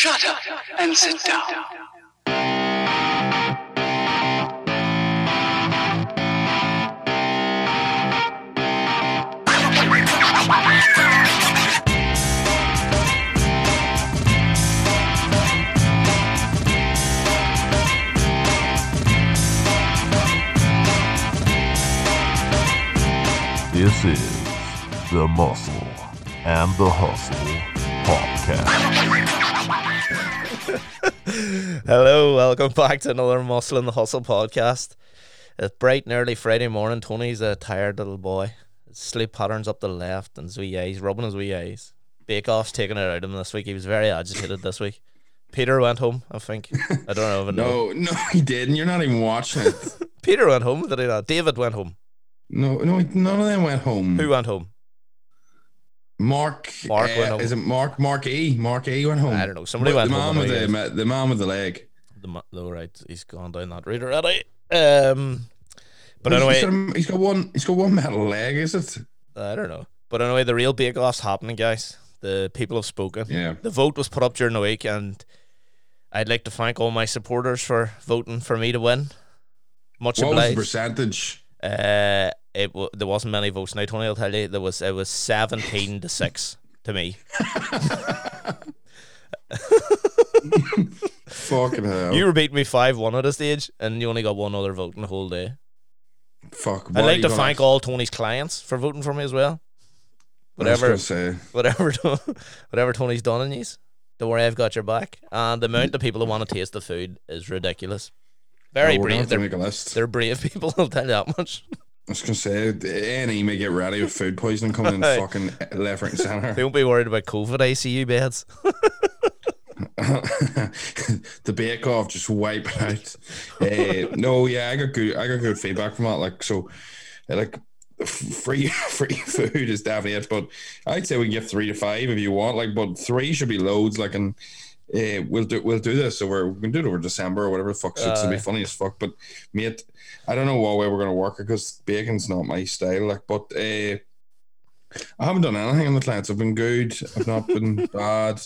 Shut up and sit down. This is the Muscle and the Hustle podcast. Hello, welcome back to another Muscle in the Hustle podcast. It's bright and early Friday morning. Tony's a tired little boy. His sleep patterns up the left and his wee eyes, rubbing his wee eyes. Bake Off's taking it out of him this week. He was very agitated this week. Peter went home, I think. I don't know if I know. No, no, he didn't. You're not even watching it. Peter went home, did he not? David went home. No, no, none of them went home. Who went home? Mark. Mark uh. Is it Mark? Mark E. Mark E. went home. I don't know. Somebody But went the home. man with the ma- the man with the leg. The ma- oh, right, he's gone down that route already. Um, but He's- anyway, he's got, he's got one. He's got one metal leg. Is it? I don't know. But anyway, the real Bake Off's happening, guys. The people have spoken. Yeah. The vote was put up during the week, and I'd like to thank all my supporters for voting for me to win. Much What was the percentage? Uh, it w- there wasn't many votes now. Tony, I'll tell you, there was it was seventeen to six to me. Fucking hell. You were beating me five one at a stage, and you only got one other vote in the whole day. Fuck. I'd like to thank all Tony's clients for voting for me as well. Whatever. say. whatever whatever Tony's done in these, don't worry, I've got your back. And the amount of people who want to taste the food is ridiculous. Very Oh, brave. They're, make a list. they're brave people. I'll tell you that much. I was gonna say, any may get ready with food poisoning coming in fucking left, right, and center. Don't be worried about COVID ICU beds. the bake off just wipe out. Uh, no, yeah, I got good. I got good feedback from that. Like so, uh, like free free food is definitely it. But I'd say we can get three to five if you want. Like, but three should be loads. Like, and uh, we'll do we'll do this. So we're we can do it over December or whatever the fuck suits. gonna be funny as fuck. But mate, I don't know what way we're gonna work it because bacon's not my style. Like, but. uh I haven't done anything on the clients. I've been good. I've not been bad.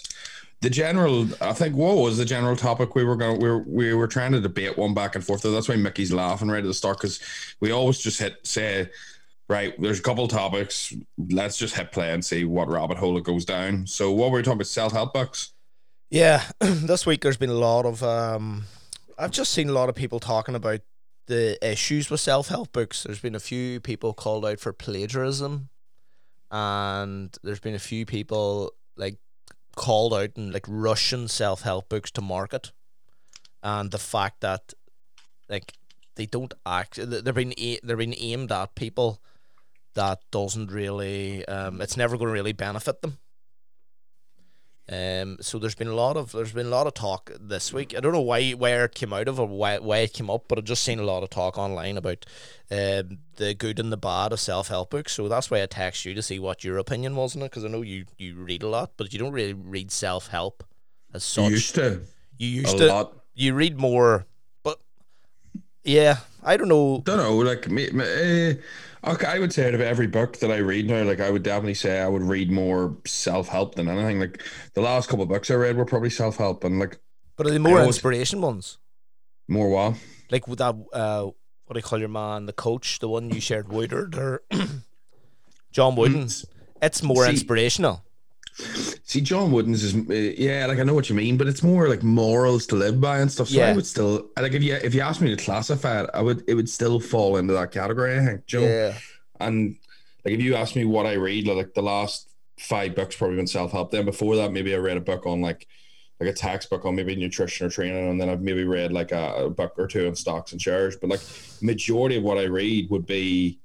The general, I think, what was the general topic we were going? We were we were trying to debate one back and forth. That's why Mickey's laughing right at the start because we always just hit say, right. There's a couple topics. Let's just hit play and see what rabbit hole it goes down. So what were we talking about? Self help books. Yeah, this week there's been a lot of. Um, I've just seen a lot of people talking about the issues with self help books. There's been a few people called out for plagiarism, and there's been a few people like called out and like rushing self help books to market, and the fact that like they don't act, they're being they're being aimed at people that doesn't really, um, it's never going to really benefit them. Um, so there's been a lot of there's been a lot of talk this week. I don't know why where it came out of or why why it came up, but I've just seen a lot of talk online about um, the good and the bad of self help books. So that's why I text you to see what your opinion was on it because I know you you read a lot, but you don't really read self help as such. You used to You a used to lot. you read more, but yeah, I don't know. Don't know. Like me, me eh, okay, I would say out of every book that I read now, like I would definitely say I would read more self help than anything. Like the last couple of books I read were probably self help and like But are they more inspiration ones? more what. Like with that, uh, what do you call your man, the coach, the one you shared with Woodard or John Wooden? It's more See- inspirational. See, John Wooden's is uh, yeah, like I know what you mean, but it's more like morals to live by and stuff. So Yeah. I would still like if you if you asked me to classify it, I would it would still fall into that category. I think, Joe. Yeah. And like if you ask me what I read, like the last five books probably been self help. Then before that, maybe I read a book on like like a textbook on maybe nutrition or training, and then I've maybe read like a, a book or two on stocks and shares. But like majority of what I read would be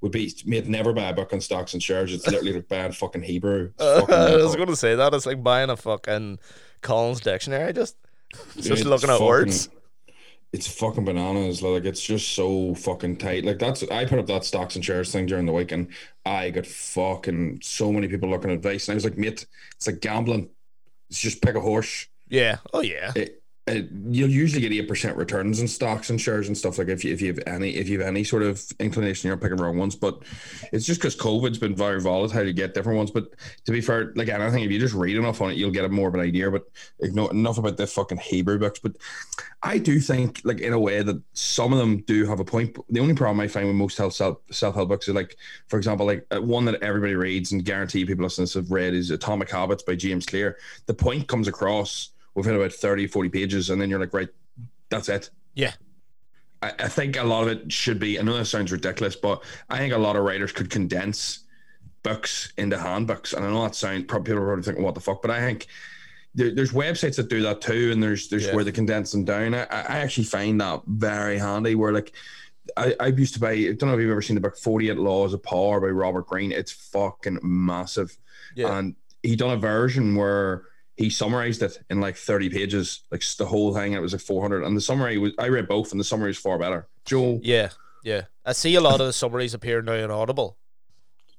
would be mate, never buy a book on stocks and shares. It's literally like buying fucking Hebrew. Fucking I was going to say that. It's like buying a fucking Collins dictionary. Just, just It's looking at fucking- words. It's fucking bananas. Like it's just so fucking tight. Like that's I put up that stocks and shares thing during the week, and I got fucking so many people looking at advice, and I was like, mate, it's like gambling. It's just pick a horse. Yeah. Oh, yeah. It, uh, you'll usually get eight percent returns in stocks and shares and stuff like if you, if you have any if you have any sort of inclination you're picking wrong ones but it's just because COVID's been very volatile to get different ones but to be fair like anything if you just read enough on it you'll get a more of an idea but ignore enough about the fucking Hebrew books but I do think like in a way that some of them do have a point the only problem I find with most self self help books is like for example like uh, one that everybody reads and guarantee people listening have read is Atomic Habits by James Clear. The point comes across within about 30, 40 pages, and then you're like, right, that's it. Yeah. I, I think a lot of it should be, I know that sounds ridiculous, but I think a lot of writers could condense books into handbooks. And I know that sounds, probably people are probably thinking, what the fuck? But I think there, there's websites that do that too, and there's there's Yeah. where they condense them down. I, I actually find that very handy where like, I, I used to buy, I don't know if you've ever seen the book 48 Laws of Power by Robert Greene. It's fucking massive. Yeah. And he done a version where he summarized it in like 30 pages, like the whole thing. It was like 400. And the summary was, I read both, and the summary is far better. Joe, Yeah. Yeah. I see a lot of the summaries appear now in Audible.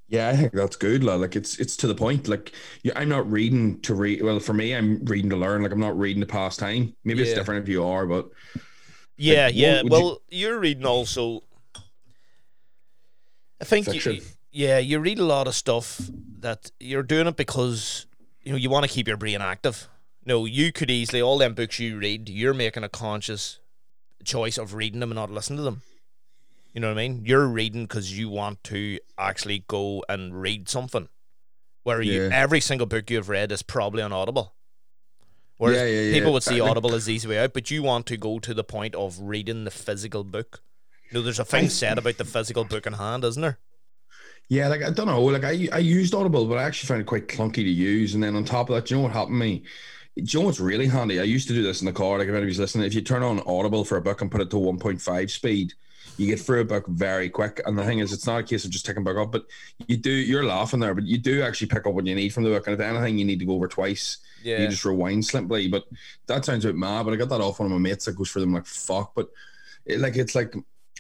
yeah, I think that's good. lad. Like it's it's to the point. Like yeah, I'm not reading to read. Well, for me, I'm reading to learn. Like I'm not reading to pass time. Maybe it's different if you are, but Yeah, Like, yeah. what you- Well, you... are reading also. I think, you, yeah, you read a lot of stuff that you're doing it because you know you want to keep your brain active. No, you could easily all them books you read. You're making a conscious choice of reading them and not listening to them. You know what I mean? You're reading because you want to actually go and read something. Where you, every single book you've read is probably on Audible. Whereas Yeah, yeah, yeah. people would see Audible as the easy way out, but you want to go to the point of reading the physical book. You know, there's a thing said about the physical book in hand, isn't there? Yeah, like I don't know. Like I, I used Audible, but I actually found it quite clunky to use. And then on top of that, do you know what happened to me? Do you know what's really handy? I used to do this in the car. Like if anybody's listening, if you turn on Audible for a book and put it to 1.5 speed, you get through a book very quick. And the thing is, it's not a case of just taking a book up, but you do. You're laughing there, but you do actually pick up what you need from the book. And if anything, you need to go over twice. Yeah. You just rewind simply. But that sounds a bit mad. But I got that off one of my mates that goes for them like fuck. But it, like it's like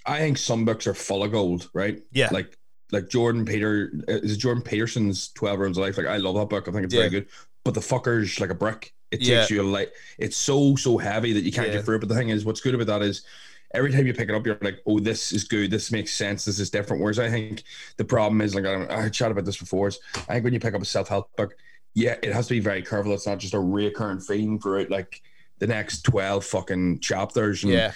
I think some books are full of gold, right? Yeah. Like like Jordan Peter uh, is it Jordan Peterson's Twelve Rules of Life. Like I love that book. I think it's Yeah. very good. But the fucker's like a brick. It Yeah. takes you a light. It's so so heavy that you can't Yeah. get through it. But the thing is, what's good about that is. Every time you pick it up, you're like, "Oh, this is good. This makes sense. This is different." Whereas I think the problem is, like I, I chatted about this before, is I think when you pick up a self help book, yeah, it has to be very careful. It's not just a reoccurring theme throughout like the next twelve fucking chapters. And Yeah.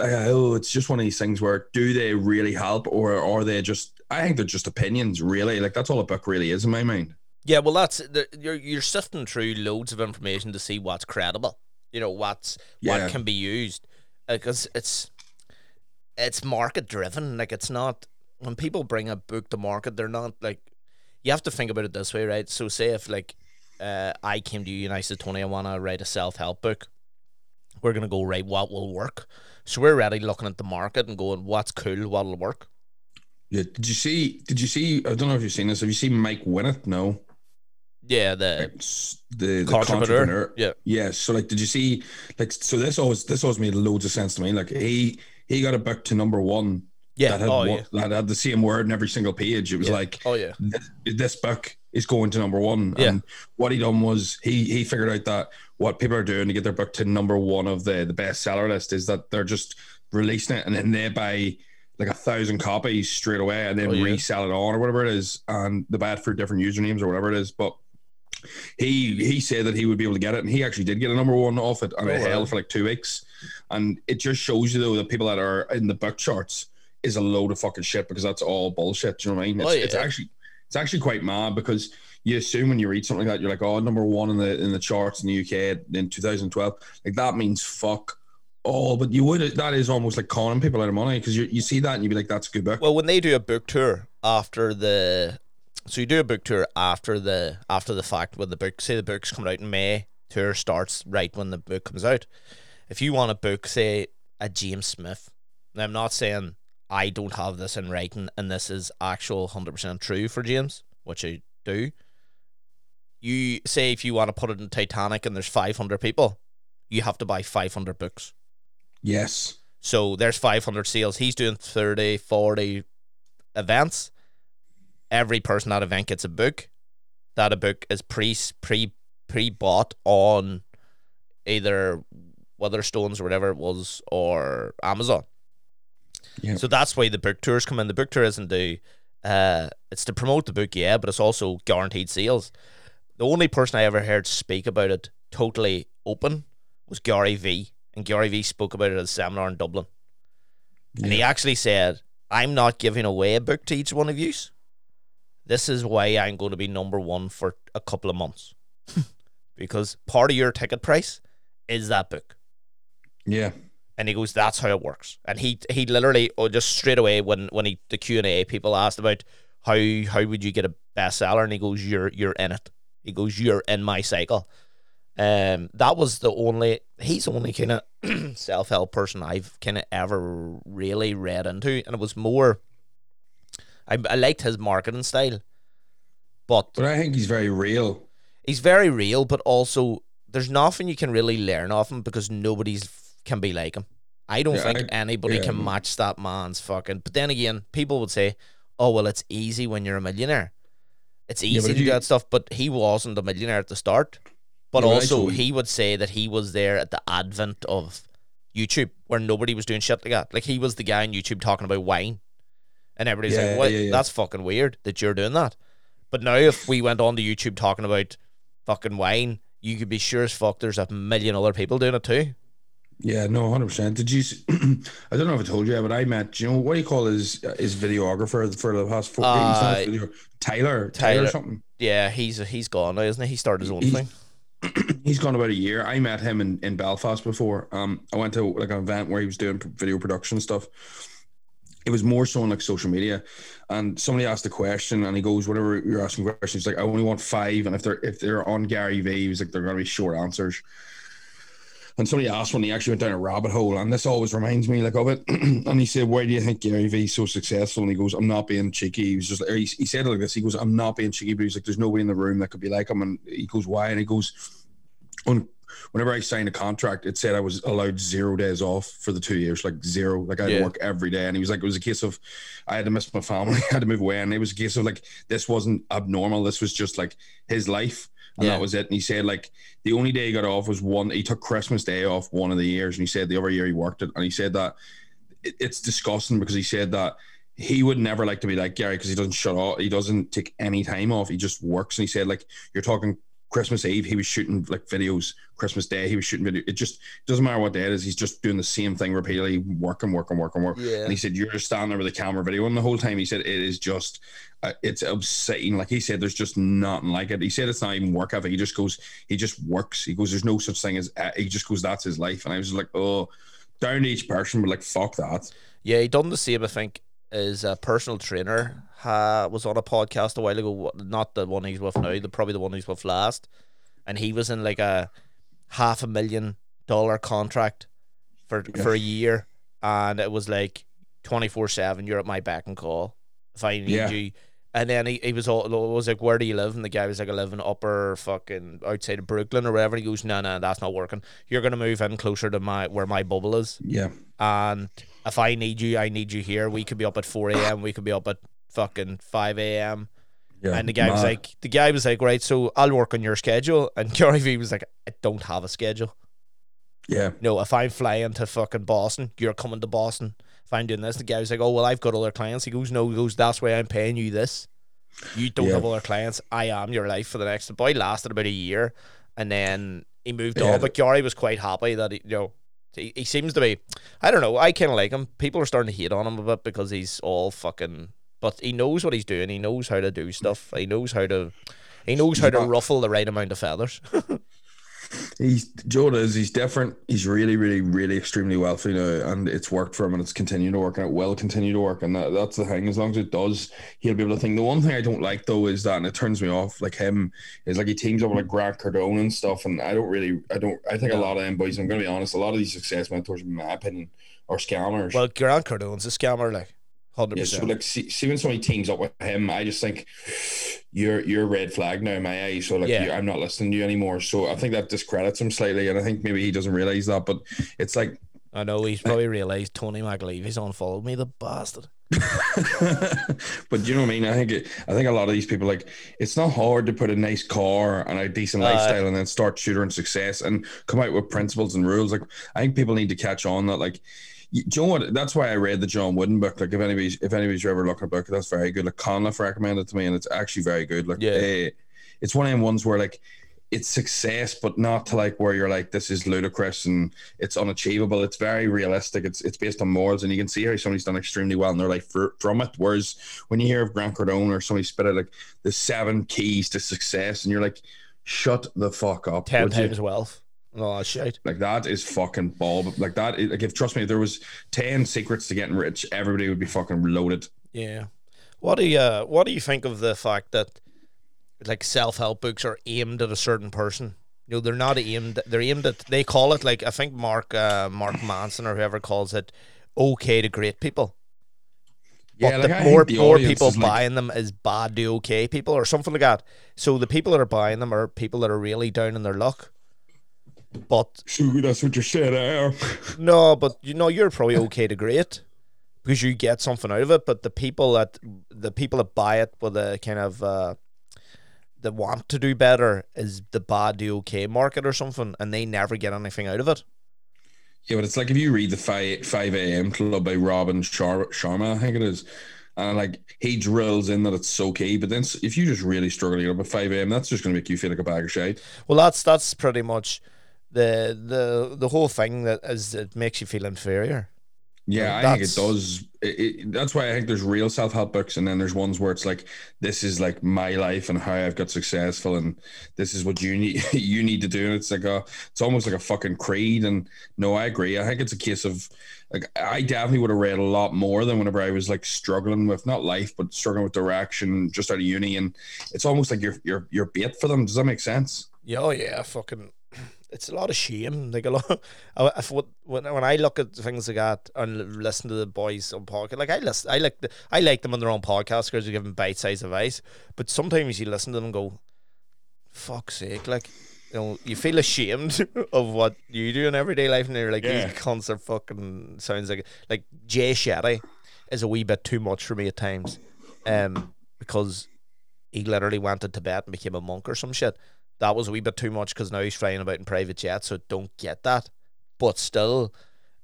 oh, it's just one of these things where do they really help or are they just? I think they're just opinions, really. Like that's all a book really is in my mind. Yeah, well, that's the, you're you're sifting through loads of information to see what's credible. You know what's Yeah. what can be used because it's it's market driven. Like it's not when people bring a book to market, they're not like you have to think about it this way, right? So say if like uh, I came to you and I said, Tony, I want to write a self help book. We're gonna go right. What will work? So we're already looking at the market and going, what's cool? What'll work? Yeah. Did you see? Did you see? I don't know if you've seen this. Have you seen Mike Winnett? No. Yeah, the the, the Entrepreneur. Yeah. Yeah. So like, did you see? Like, so this always this always made loads of sense to me. Like he he got a book to number one yeah. that had Oh one, yeah. that had the same word in every single page. It was Yeah. like Oh yeah. this, this book is going to number one. Yeah. And what he done was he he figured out that what people are doing to get their book to number one of the the bestseller list is that they're just releasing it and then they buy like a thousand copies straight away and then Oh, yeah. resell it on or whatever it is. And they buy it for different usernames or whatever it is. But he he said that he would be able to get it and he actually did get a number one off it and Oh, it wow. held for like two weeks. And it just shows you though that people that are in the book charts is a load of fucking shit because that's all bullshit. Do you know what I mean? It's, Oh, it's actually it's actually quite mad because you assume when you read something like that, you're like, oh, number one in the in the charts in the UK in 2012. Like that means fuck all. But you would that is almost like conning people out of money because you you see that and you'd be like, that's a good book. Well, when they do a book tour after the, so you do a book tour after the after the fact when the book, say the book's coming out in May, tour starts right when the book comes out. If you want to book, say a James Smith, I'm not saying I don't have this in writing and this is actual hundred percent true for James, which I do. You say if you want to put it in Titanic and there's 500 people, you have to buy 500 books. Yes. So there's 500 sales. He's doing 30, 40 events. Every person at event gets a book. That a book is pre pre pre bought on either Waterstones or whatever it was, or Amazon. Yeah. So that's why the book tours come in. The book tour isn't the uh it's to promote the book, yeah, but it's also guaranteed sales. The only person I ever heard speak about it totally open was Gary V. And Gary V spoke about it at a seminar in Dublin. And he actually said, I'm not giving away a book to each one of you. This is why I'm going to be number one for a couple of months. because part of your ticket price is that book. Yeah. And he goes, "That's how it works." And he he literally, oh, just straight away when when he the Q and A people asked about how how would you get a bestseller, and he goes, "You're you're in it." He goes, "You're in my cycle." Um, that was the only he's the only kind of self help person I've kind of ever really read into, and it was more. I I liked his marketing style, but But I think he's very real. he's very real, but also there's nothing you can really learn off him because nobody's can be like him. I don't Yeah, think I- anybody yeah, can match that man's fucking. But then again, people would say, "Oh well, it's easy when you're a millionaire. It's easy but to you- do that stuff." But he wasn't a millionaire at the start. But also, he would say that he was there at the advent of YouTube, where nobody was doing shit like that. Like he was the guy on YouTube talking about wine, and everybody's Yeah, like, "What? yeah, yeah. That's fucking weird that you're doing that." But now, if we went on to YouTube talking about fucking wine, you could be sure as fuck there's a million other people doing it too. Yeah, no, hundred percent. Did you? I don't know if I told you, but I met. You know what do you call his his videographer for the past four? Uh, video, Tyler, Tyler, Tyler. something. Yeah, he's he's gone now, isn't he? He started his own thing. He's gone about a year. I met him in, in Belfast before. Um, I went to like an event where he was doing video production stuff. It was more so on like social media, and somebody asked a question, and he goes, "Whenever you're asking questions, like I only want five, and if they're if they're on Gary Vee, he was like they're to be short answers." And somebody asked when he actually went down a rabbit hole, and this always reminds me like of it. and he said, "Why do you think Gary Vee's so successful?" And he goes, "I'm not being cheeky." He was just, he, he said it like this. He goes, "I'm not being cheeky," but he's like, "There's nobody in the room that could be like him." And he goes, "Why?" And he goes, "On whenever I signed a contract, it said I was allowed zero days off for the two years, like zero. Like I had Yeah. to work every day. And he was like, it was a case of I had to miss my family, I had to move away. And it was a case of like, this wasn't abnormal. This was just like his life. And Yeah. that was it. And he said, like, the only day he got off was one, he took Christmas Day off one of the years. And he said the other year he worked it. And he said that it, it's disgusting because he said that he would never like to be like Gary because he doesn't shut off. He doesn't take any time off. He just works. And he said, like, you're talking Christmas Eve, he was shooting like videos. Christmas Day, he was shooting video. It just doesn't matter what day it is. He's just doing the same thing repeatedly, working, working, working, working. Yeah. And he said, "You're just standing there with a camera video." And the whole time, he said, "It is just, uh, it's obscene." Like he said, "There's just nothing like it." He said, "It's not even work ethic." He just goes, he just works. He goes, "There's no such thing as." Uh, he just goes, "That's his life." And I was like, "Oh." Down to each person, but like fuck that. Yeah, he done the same. I think his a personal trainer ha, was on a podcast a while ago. Not the one he's with now, the probably the one he's with last, and he was in like a half a million dollar contract for for a year, and it was like twenty four seven. You're at my beck and call if I need Yeah. you. And then he, he was all was like, where do you live? And the guy was like, I live in upper fucking outside of Brooklyn or wherever. And he goes, no, no, that's not working. You're gonna move in closer to my where my bubble is. Yeah, And if I need you, I need you here. We could be up at 4 a.m. We could be up at fucking 5 a.m. yeah. And the guy was like, the guy was like, right, so I'll work on your schedule. And Gary Vee was like, I don't have a schedule. yeah, No, if I'm flying to fucking Boston, you're coming to Boston. If I'm doing this, the guy was like, oh, well, I've got other clients. He goes, no, he goes, that's why I'm paying you this. You don't Yeah. have other clients. I am your life for the next. The boy lasted about a year and then he moved Yeah. on. But Gary was quite happy that, he, you know, he, he seems to be, I don't know, I kind of like him. People are starting to hate on him a bit because he's all fucking, but he knows what he's doing. He knows how to do stuff. He knows how to, he knows how to not- ruffle the right amount of feathers. He's Joe is he's different. He's really, really, really extremely wealthy now, and it's worked for him, and it's continued to work, and it will continue to work, and that, that's the thing. As long as it does, he'll be able to think. The one thing I don't like though is that, and it turns me off, like him, is like he teams up with like Grant Cardone and stuff, and I don't really, I don't, I think a lot of them boys. I'm gonna be honest, a lot of these success mentors, in my opinion, are scammers. well, Grant Cardone's a scammer, like, 100%. Yeah, so like see, see when somebody teams up with him, I just think you're you're a red flag now in my eyes. So like Yeah. I'm not listening to you anymore. So I think that discredits him slightly, and I think maybe he doesn't realize that. But it's like I know he's probably realised Tony McLeavy's unfollowed me, the bastard. but you know what I mean? I think it, I think a lot of these people like it's not hard to put a nice car and a decent Uh, lifestyle and then start shooting success and come out with principles and rules. Like I think people need to catch on that like do you know what? That's why I read the John Wooden book. Like if anybody's if anybody's ever looking at a book, that's very good. Like Conliffe recommended to me and it's actually very good. Like Yeah. eh, it's one of them ones where like it's success, but not to like where you're like this is ludicrous and it's unachievable. It's very realistic. It's it's based on morals, and you can see how somebody's done extremely well in their life for, from it. Whereas when you hear of Grant Cardone or somebody spit out like the seven keys to success, and you're like, shut the fuck up. Ten would you?" times wealth. No, shit. Like that is fucking ball. Like that. Is, like if trust me, if there was ten secrets to getting rich, everybody would be fucking loaded. Yeah. What do you uh, What do you think of the fact that like self help books are aimed at a certain person? You know, they're not aimed. They're aimed at. They call it like I think Mark uh, Mark Manson or whoever calls it okay to great people. Yeah, but like, the I more the more people like- buying them is bad to okay people or something like that. So the people that are buying them are people that are really down in their luck. But Shoot, that's what you're saying. I am. no, but you know you're probably okay to great because you get something out of it. But the people that the people that buy it with a kind of uh, that want to do better is the bad the okay market or something, and they never get anything out of it. Yeah, but it's like if you read the five five a.m. club by Robin Shar- Sharma, I think it is, and like he drills in that it's so key. But then if you just really struggle to get up at five a.m., that's just going to make you feel like a bag of shit. Well, that's that's pretty much the the the whole thing that is it makes you feel inferior. Yeah, Like, I think it does. It, it, that's why I think there's real self help books, and then there's ones where it's like, this is like my life and how I've got successful, and this is what you need you need to do. And it's like a, it's almost like a fucking creed. And no, I agree. I think it's a case of like I definitely would have read a lot more than whenever I was like struggling with not life, but struggling with direction just out of uni. And it's almost like you're you're you're bait for them. Does that make sense? Yeah, oh yeah, fucking. It's a lot of shame. Like a lot. If what when when I look at the things like that and listen to the boys on podcast, like I listen, I like the, I like them on their own podcast because they give them bite sized advice. But sometimes you listen to them and go, "Fuck's sake!" Like you know, you feel ashamed of what you do in everyday life, and you're like, Yeah. "These cunts are fucking." Sounds like like Jay Shetty is a wee bit too much for me at times, um, because he literally went to Tibet and became a monk or some shit. That was a wee bit too much because now he's flying about in private jets, so don't get that. But still,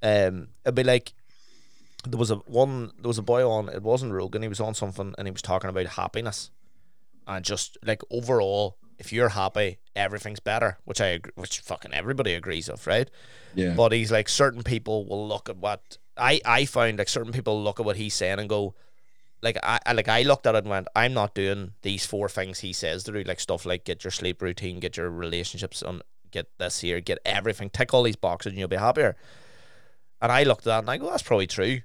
um, it'd be like there was a one there was a boy on it wasn't Rogan, he was on something and he was talking about happiness. And just like overall, if you're happy, everything's better, which I agree, which fucking everybody agrees of, right? Yeah. But he's like certain people will look at what I I find like certain people look at what he's saying and go, like I I- like I looked at it and went, I'm not doing these four things he says to do, like stuff like get your sleep routine, get your relationships on, get this here, get everything, tick all these boxes, and you'll be happier. And I looked at that and I go, that's probably true.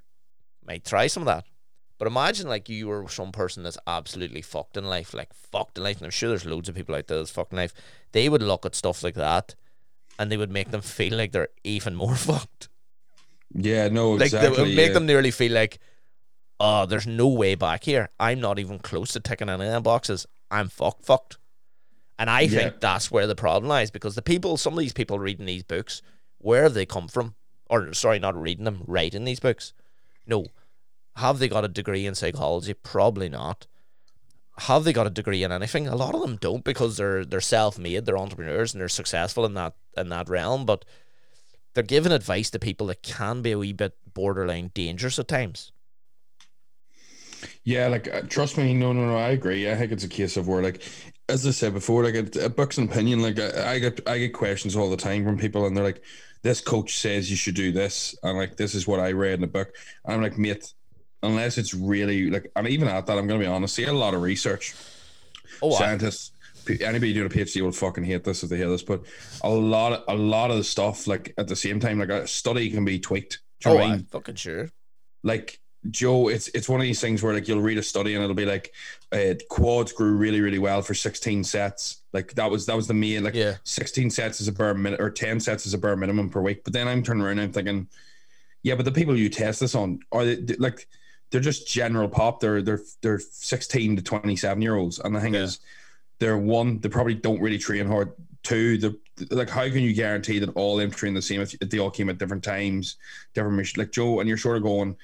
Might try some of that. But imagine like you were some person that's absolutely fucked in life, like fucked in life, and I'm sure there's loads of people out there that's fucked in life. They would look at stuff like that, and they would make them feel like they're even more fucked. yeah. No. Like Exactly. they would make yeah. them nearly feel like, oh, there's no way back here. I'm not even close to ticking any of them boxes. I'm fucked, fucked. And I Yeah. think that's where the problem lies because the people, some of these people reading these books, where have they come from? Or sorry, not reading them, writing these books. No. Have they got a degree in psychology? Probably not. Have they got a degree in anything? A lot of them don't because they're they're self made, they're entrepreneurs and they're successful in that in that realm, but they're giving advice to people that can be a wee bit borderline dangerous at times. Yeah, like uh, trust me, no, no, no. I agree. I think it's a case of where, like, as I said before, like a, a book's an opinion. Like I, I get, I get questions all the time from people, and they're like, "This coach says you should do this," and like, "This is what I read in the book." And I'm like, mate, unless it's really like, and even at that, I'm gonna be honest. See a lot of research. Oh, Scientists, p- anybody doing a PhD will fucking hate this if they hear this, but a lot, of, a lot of the stuff, like at the same time, like a study can be tweaked. Do you know oh, I? I'm fucking sure. like Joe, it's it's one of these things where like you'll read a study and it'll be like uh, quads grew really really well for 16 sets. Like that was that was the main like Yeah. 16 sets is a bare minute or 10 sets is a bare minimum per week. But then I'm turning around and I'm thinking, yeah, but the people you test this on are they, they- like they're just general pop. They're they're they're 16 to 27 year olds, and the thing Yeah. is, they're one they probably don't really train hard. Two, the like how can you guarantee that all them train the same if, if they all came at different times, different mission? Like Joe, and you're sort of going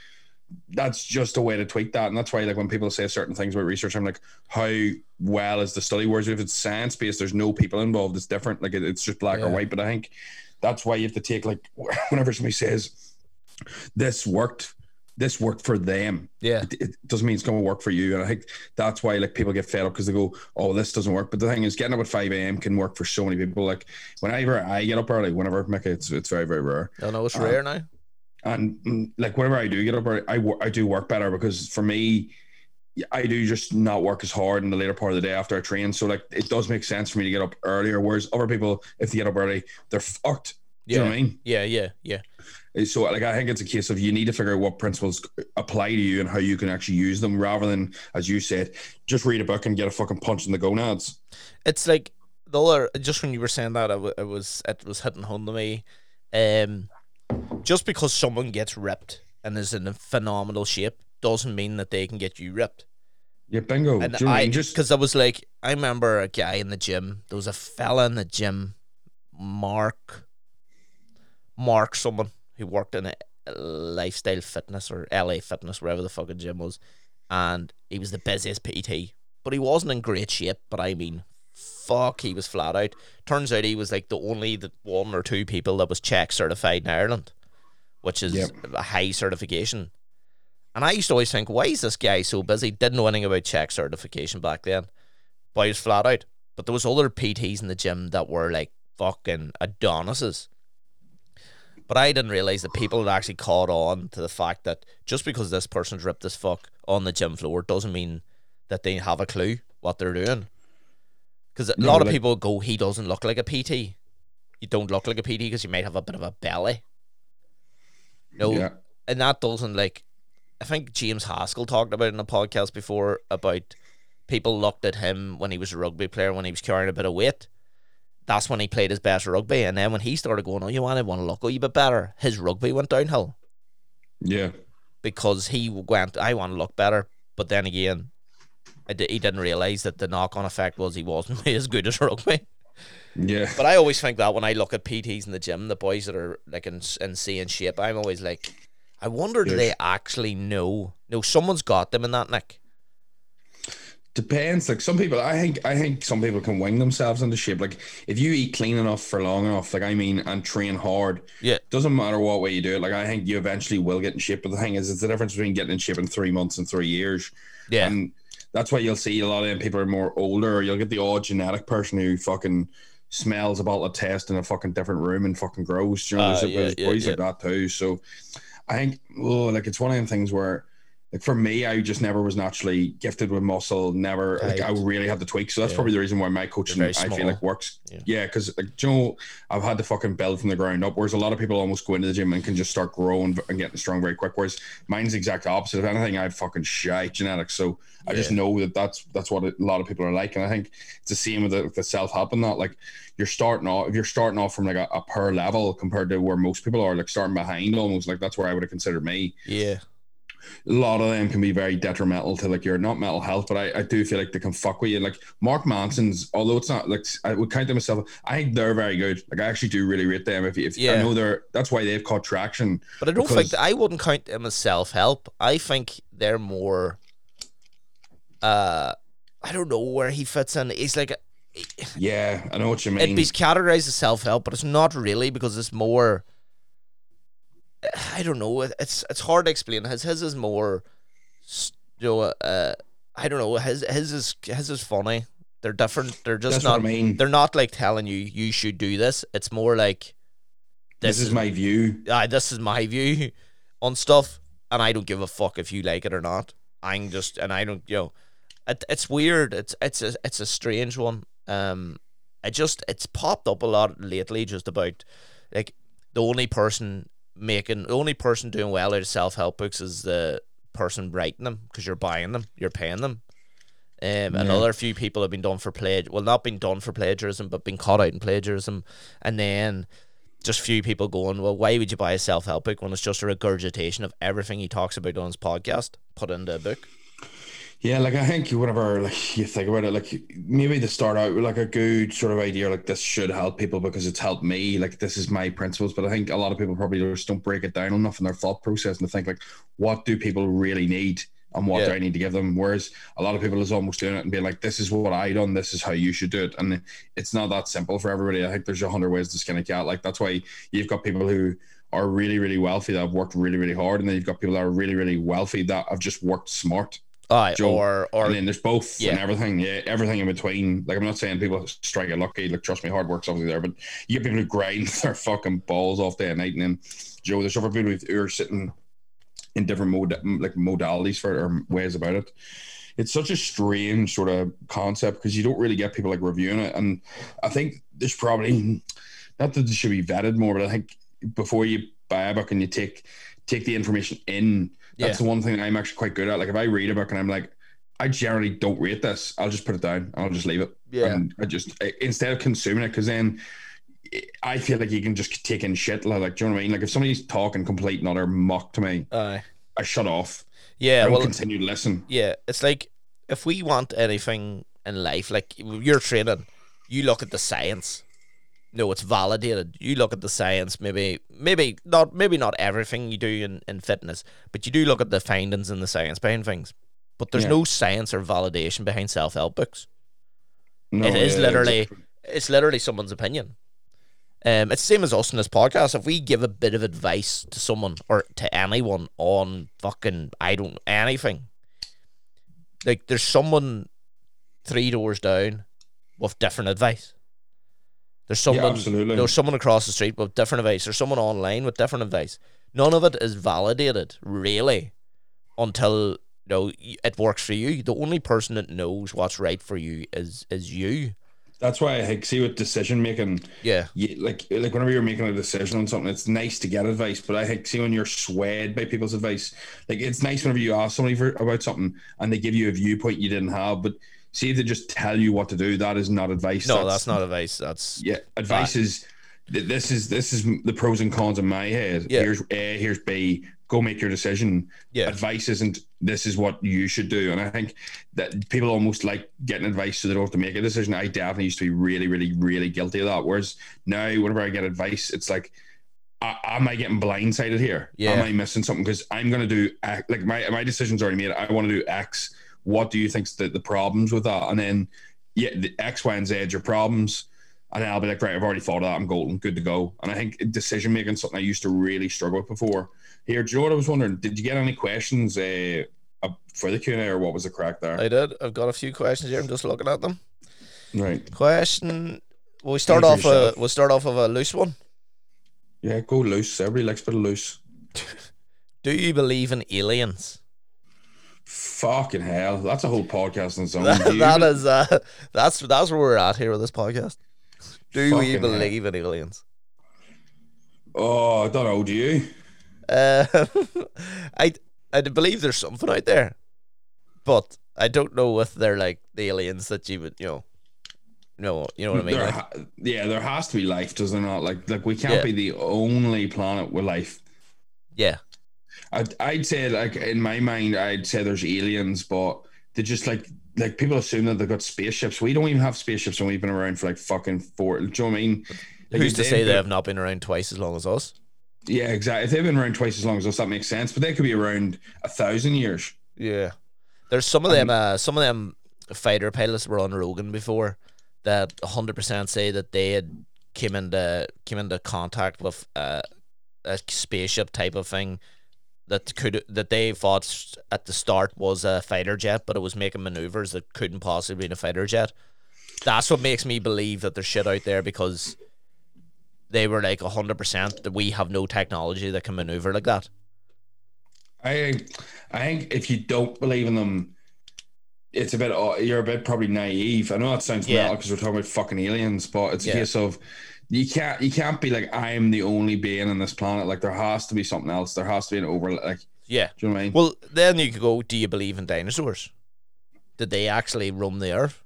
that's just a way to tweak that, and that's why like when people say certain things about research, I'm like, how well is the study? Whereas if it's science based, there's no people involved. It's different. Like it, it's just black or white. But I think that's why you have to take like whenever somebody says this worked, this worked for them. Yeah. It, it doesn't mean it's going to work for you. And I think that's why like people get fed up because they go, "Oh, this doesn't work." But the thing is, getting up at five a.m. can work for so many people. Like whenever I get up early, whenever Mickey, it's it's very very rare. I know it's Um, rare now. And mm, like whenever I do get up early, I I do work better because for me. I do just not work as hard in the later part of the day after I train. So like it does make sense for me to get up earlier. Whereas other people, if they get up early, they're fucked. Do you know Yeah. what I mean? Yeah, yeah, yeah. So like I think it's a case of you need to figure out what principles apply to you and how you can actually use them rather than, as you said, just read a book and get a fucking punch in the gonads. It's like the other. Just when you were saying that, it was it was hitting home to me. Um, just because someone gets ripped and is in a phenomenal shape doesn't mean that they can get you ripped. Yeah, bingo. And you know I just because I was like, I remember a guy in the gym. There was a fella in the gym, Mark. Mark, someone who worked in a lifestyle fitness or LA fitness, wherever the fucking gym was, and he was the busiest PT, but he wasn't in great shape. But I mean, fuck, he was flat out. Turns out he was like the only the one or two people that was CHEK certified in Ireland, which is Yep. a high certification. And I used to always think, why is this guy so busy? Didn't know anything about CHEK certification back then. But he was flat out. But there was other PTs in the gym that were like fucking Adonises. But I didn't realize that people had actually caught on to the fact that just because this person's ripped this fuck on the gym floor doesn't mean that they have a clue what they're doing. Because a No, lot of like- people go, he doesn't look like a PT. You don't look like a PT because you might have a bit of a belly. No, yeah. and that doesn't like I think James Haskell talked about it in a podcast before about people looked at him when he was a rugby player when he was carrying a bit of weight. That's when he played his best rugby, and then when he started going, "Oh, you want to want to look a wee bit better," his rugby went downhill Yeah. because he went, "I want to look better," but then again, I di- he didn't realize that the knock-on effect was he wasn't as good as rugby. Yeah. But I always think that when I look at PTs in the gym, the boys that are like in insane shape, I'm always like, I wonder do they actually know? No, someone's got them in that neck. Depends. Like some people, I think, I think some people can wing themselves into shape. Like if you eat clean enough for long enough, like I mean, and train hard, Yeah, doesn't matter what way you do it. Like I think you eventually will get in shape. But the thing is, it's the difference between getting in shape in three months and three years. yeah, And that's why you'll see a lot of them people are more older. You'll get the odd genetic person who fucking smells a bottle of test in a fucking different room and fucking grows. You know, Uh, there's, yeah, there's yeah, boys yeah. like that too. So I think, oh, like it's one of them things where. Like for me, I just never was naturally gifted with muscle. Never, like I really had to tweak. So that's Yeah. probably the reason why my coaching, I feel like, works. Yeah. Yeah, because like, you know, I've had to fucking build from the ground up. Whereas a lot of people almost go into the gym and can just start growing and getting strong very quick. Whereas mine's the exact opposite. If anything, I'd fucking shy genetics. So I just know that that's that's what a lot of people are like. And I think it's the same with the, the self help and that. Like you're starting off, if you're starting off from like a, a per level compared to where most people are, like starting behind almost, like that's where I would have considered me yeah, a lot of them can be very detrimental to like your not mental health, but I, I do feel like they can fuck with you. Like Mark Manson's, although it's not like I would count them myself, I think they're very good. Like I actually do really rate them. If, if I know they're that's why they've caught traction. but I don't Because- think I wouldn't count them as self help. I think they're more. Uh, I don't know where he fits in. He's like Yeah, I know what you mean. it'd be categorized as self help, but it's not really because it's more. I don't know. It's it's hard to explain. His his is more, you know. Uh, I don't know. His his is his is funny. They're different. They're just That's not. I mean. They're not like telling you you should do this. It's more like This, is my view. uh, this is my view on stuff, and I don't give a fuck if you like it or not. I'm just, and I don't, you know, it, it's weird. It's it's a it's a strange one. Um, it just it's popped up a lot lately, just about like the only person making the only person doing well out of self help books is the person writing them because you're buying them, you're paying them. Um, Another few people have been done for plagiarism. Well, not been done for plagiarism, but been caught out in plagiarism. And then just few people going, well, why would you buy a self help book when it's just a regurgitation of everything he talks about on his podcast put into a book? Yeah, like I think whenever like you think about it, like maybe to start out with like a good sort of idea, like this should help people because it's helped me. Like this is my principles, but I think a lot of people probably just don't break it down enough in their thought process and to think like, what do people really need and what do I need to give them? Whereas a lot of people is almost doing it and being like, this is what I done, this is how you should do it, and it's not that simple for everybody. I think there's a hundred ways to skin a cat. Like that's why you've got people who are really really wealthy that have worked really really hard, and then you've got people that are really really wealthy that have just worked smart. Aye, Joe, or or and then there's both and everything, yeah, everything in between. Like I'm not saying people strike it lucky, like trust me, hard work's obviously there, but you get people who grind their fucking balls off day and night, and then Joe, there's other people who are sitting in different mod like modalities for it or ways about it. It's such a strange sort of concept because you don't really get people like reviewing it, and I think there's probably not that it should be vetted more, but I think before you buy a book and you take take the information in, that's Yeah. the one thing I'm actually quite good at. Like if I read a book and I'm like, I generally don't rate this, I'll just put it down. I'll just leave it. Yeah. And I just I- instead of consuming it, because then I feel like you can just take in shit. Like, do you know what I mean? Like if somebody's talking complete and utter muck to me, aye, I shut off. I yeah. don't Well, continue to listen. yeah. It's like if we want anything in life, like you're training, you look at the science. No, it's validated. You look at the science. Maybe, maybe not. Maybe not everything you do in, in fitness, but you do look at the findings and the science behind things. But there's Yeah. no science or validation behind self help books. No, it is yeah, literally exactly. it's literally someone's opinion. Um, it's the same as us in this podcast. If we give a bit of advice to someone or to anyone on fucking I don't anything, like there's someone three doors down with different advice. There's someone absolutely. there's someone across the street with different advice. There's someone online with different advice. None of it is validated really until you know it works for you. The only person that knows what's right for you is is you. That's why I see with decision making, Yeah. you, like like whenever you're making a decision on something, it's nice to get advice. But I see when you're swayed by people's advice, like it's nice whenever you ask somebody for, about something and they give you a viewpoint you didn't have. But see if they just tell you what to do, that is not advice. No, that's, not advice. That's Yeah, advice is this is this is the pros and cons in my head. Yeah. Here's A, here's B. Go make your decision. Yeah. Advice isn't this is what you should do. And I think that people almost like getting advice so they don't have to make a decision. I definitely used to be really, really, really guilty of that. Whereas now, whenever I get advice, it's like, am I getting blindsided here? Yeah. Am I missing something? Because I'm gonna do like my my decision's already made. I want to do X. What do you think's the, the problems with that? And then yeah, the X, Y, and Z are your problems. And then I'll be like, right, I've already thought of that. I'm golden, good to go. And I think decision making is something I used to really struggle with before. Here, do you know what I was wondering? Did you get any questions uh, for the Q and A, or what was the crack there? I did. I've got a few questions here. I'm just looking at them. right. Question. Well, we start off. Uh, yourself. we'll start off with a loose one. Yeah, go loose. Everybody likes a bit of loose. Do you believe in aliens? Fucking hell, that's a whole podcast on its own. That, Do you that even- is. Uh, that's that's where we're at here with this podcast. Do we Fucking hell. believe in aliens? Oh, I don't know. Do you? Uh, I I believe there's something out there, but I don't know if they're like the aliens that you would you know. No, you know what I mean. There like- ha- yeah, there has to be life, does there not? Like, like we can't Yeah. be the only planet with life. yeah, I'd, I'd say, like in my mind, I'd say there's aliens, but they just like like people assume that they've got spaceships. We don't even have spaceships, and we've been around for like fucking four. Do you know what I mean? Like, who's to say they have not been around twice as long as us? Yeah, exactly. If they've been around twice as long as us, that makes sense. But they could be around a thousand years. Yeah. There's some of them uh some of them fighter pilots were on Rogan before that 100% say that they had came into came into contact with uh, a spaceship type of thing that could that they thought at the start was a fighter jet but it was making maneuvers that couldn't possibly be a fighter jet. That's what makes me believe that there's shit out there because they were like 100% that we have no technology that can maneuver like that. I I think if you don't believe in them, it's a bit uh, you're a bit probably naive. I know that sounds Yeah. metal because we're talking about fucking aliens, but it's a Yeah. case of you can't you can't be like I am the only being on this planet. Like there has to be something else. There has to be an over. Like Yeah. do you know what I mean? Well, then you could go, do you believe in dinosaurs? Did they actually roam the earth?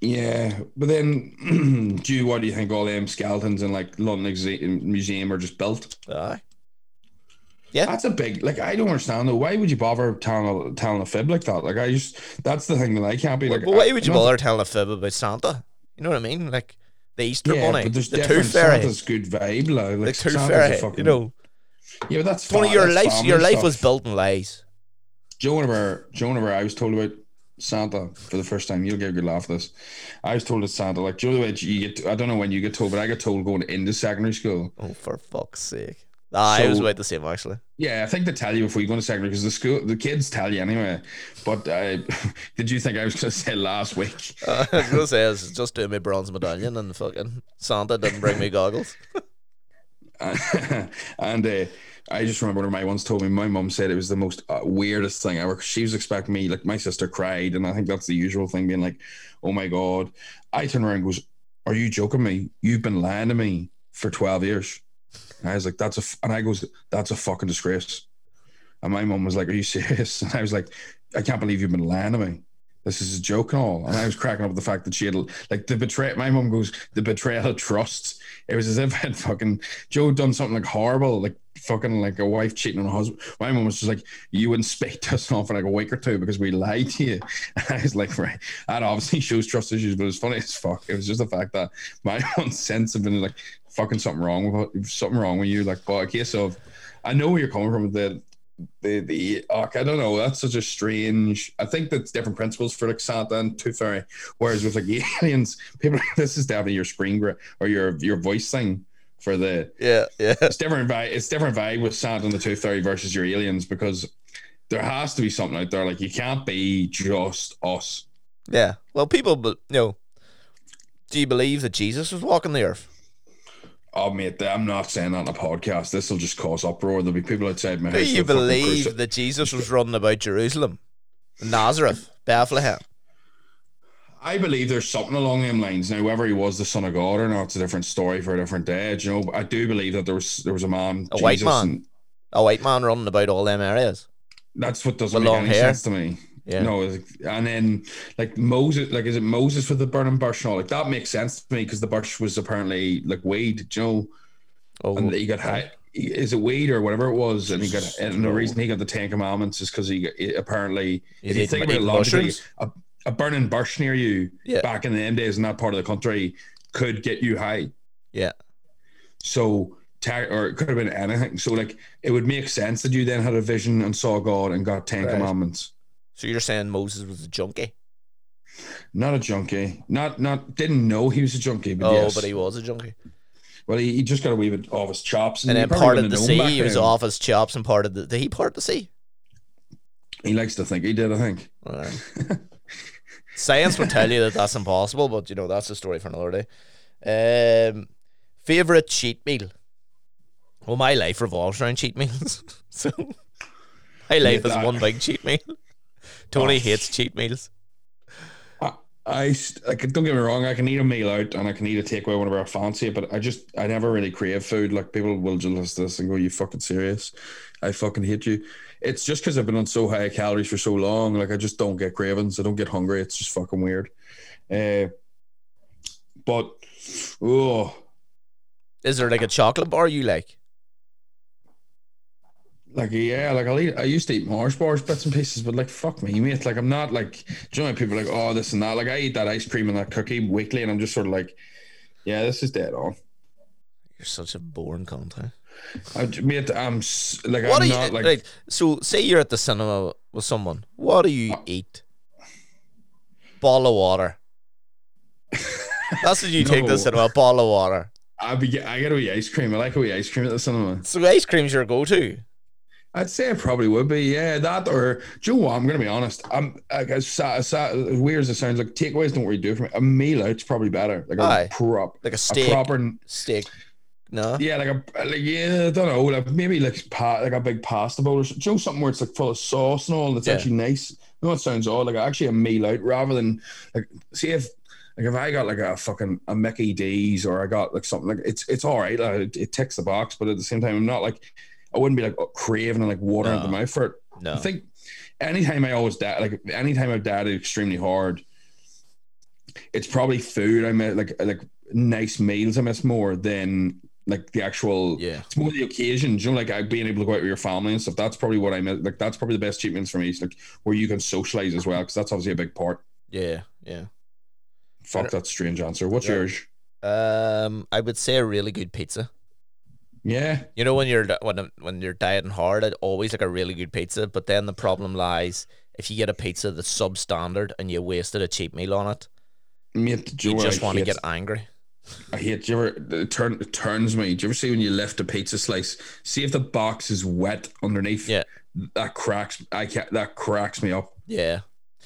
yeah, but then do you what do you think all them skeletons in like London Museum are just built? Aye. Yeah. That's a big like I don't understand though. Why would you bother telling a, telling a fib like that? Like I just that's the thing that I can't be like. but why would you bother telling a fib about Santa? You know what I mean? Like the Easter Yeah, bunny, but there's the tooth fairy, Santa's good vibe, like, the like tooth Santa's a fairy. fucking- You know, Yeah, but that's Tony, fa- your that's life, your life stuff. was built in lies. Joe, whenever, Joe, whenever I was told about Santa for the first time, you'll get a good laugh at this. I was told that Santa, like, Joe, the way you get, I don't know when you get told, but I got told going into secondary school. Oh, for fuck's sake! Ah, I was So- about the same actually. Yeah, I think they tell you before you go into secondary because the school, the kids tell you anyway. But uh, did you think I was going to say last week? Uh, I was gonna say I was just doing my bronze medallion and fucking Santa didn't bring me goggles. and uh, I just remember when my once told me, my mum said it was the most uh, weirdest thing ever. She was expecting me, like my sister cried, and I think that's the usual thing, being like, "Oh my god!" I turn around and goes, "Are you joking me? You've been lying to me for twelve years." And I was like, "That's a," and I goes, "That's a fucking disgrace." And my mum was like, "Are you serious?" And I was like, "I can't believe you've been lying to me." This is a joke and all. And I was cracking up with the fact that she had like the betrayal. My mum goes, the betrayal of trust. It was as if had fucking Joe done something like horrible, like fucking like a wife cheating on a husband. My mum was just like, you wouldn't speak to us now for like a week or two because we lied to you. And I was like, right, that obviously shows trust issues, but it's funny as fuck. It was just the fact that my own sense of been like fucking something wrong with something wrong with you. Like, but a case of, I know where you're coming from with the the the oh, I don't know. That's such a strange. I think that's different principles for like Santa and Tooth Fairy. Whereas with like aliens, people this is definitely your screen or your your voice thing for the. Yeah, yeah. It's different vibe. It's different vibe with Santa and the Tooth Fairy versus your aliens because there has to be something out there. Like you can't be just us. Yeah. Well, people, but you know, do you believe that Jesus was walking the earth? Oh mate, I'm not saying that on a podcast. This will just cause uproar. There'll be people outside my Do house. you believe cruci- that Jesus was running about Jerusalem, Nazareth, Bethlehem? I believe there's something along them lines. Now, whether he was the son of God or not, it's a different story for a different day. Do You know, but I do believe that there was there was a man, A white man. and A white man running about all them areas. that's what doesn't With make any hair. sense to me. Yeah. No, and then like Moses, like is it Moses with the burning bush and all? Like that makes sense to me because the bush was apparently like weed, you know, Oh, and he got high. Is it weed or whatever it was? And he got, and the reason he got the Ten Commandments is because he, apparently, if you think about it logically, a, a burning bush near you Yeah. back in the end days in that part of the country could get you high. yeah. So, or it could have been anything. So, like, it would make sense that you then had a vision and saw God and got Ten Right. Commandments. So you're saying Moses was a junkie? Not a junkie. Not not didn't know he was a junkie, but oh, yes. but he was a junkie. well, he, he just got a wee bit off his chops, And he then part of the sea, he was off his chops and part of the. Did he part the sea? He likes to think he did. I think. Alright. Science would tell you that that's impossible, but you know that's a story for another day. Um, favorite cheat meal. Well, my life revolves around cheat meals, so my life Yeah, is one big cheat meal. Tony Oh. hates cheat meals. I st- like don't get me wrong, I can eat a meal out and I can eat a takeaway whenever I fancy it, but I just I never really crave food. Like people will just listen to this and go, "You fucking serious? I fucking hate you." It's just because I've been on so high calories for so long. Like I just don't get cravings. I don't get hungry. It's just fucking weird. Uh, but oh, Is there like a chocolate bar you like? Like yeah, like I'll eat. I used to eat Mars bars, bits and pieces, but like fuck me, mate. Like I'm not like. Do you know people are like, oh, this and that? Like I eat that ice cream and that cookie weekly, and I'm just sort of like, yeah, this is dead on. You're such a boring cunt. Huh? I, mate, I'm like What I'm not you like right? So, say you're at the cinema with someone. What do you Uh, eat? Ball of water. That's what you take to the cinema. Ball of water. I be I get a wee ice cream. I like a wee ice cream at the cinema. So ice cream's your go-to. I'd say it probably would be yeah that or do you know what? I'm gonna be honest. I'm like as, as, as weird as it sounds, like takeaways don't really do it for me. A meal out's probably better. Like Aye. a prop, Like a a proper steak. No. yeah, like a like yeah, I don't know, like maybe like pa- like a big pasta bowl or something. Do you know something where it's like full of sauce and all, and it's Yeah. actually nice. You know what sounds odd? Like actually a meal out rather than like see if like if I got like a fucking a Mickey D's or I got like something like it's it's all right. Like, it, it ticks the box, but at the same time, I'm not like I wouldn't be like craving and like water out the No. mouth for it. No. I think anytime I always diet, like anytime I've dieted extremely hard, it's probably food I miss, like like nice meals I miss more than like the actual. Yeah. It's more the occasion, you know, like being able to go out with your family and stuff. That's probably what I meant. Like that's probably the best achievements for me. It's like where you can socialize as well, because that's obviously a big part. Yeah, yeah. Fuck that strange answer. What's Yeah. yours? Um, I would say a really good pizza. Yeah, You know when you're when when you're dieting hard, I'd always like a really good pizza. But then the problem lies if you get a pizza that's substandard and you wasted a cheap meal on it, mate. do you just want to get angry. I hate. You ever it, turn, it turns me? Do you ever see when you lift a pizza slice? See if the box is wet underneath. Yeah. that cracks. I can't. That cracks me up. Yeah,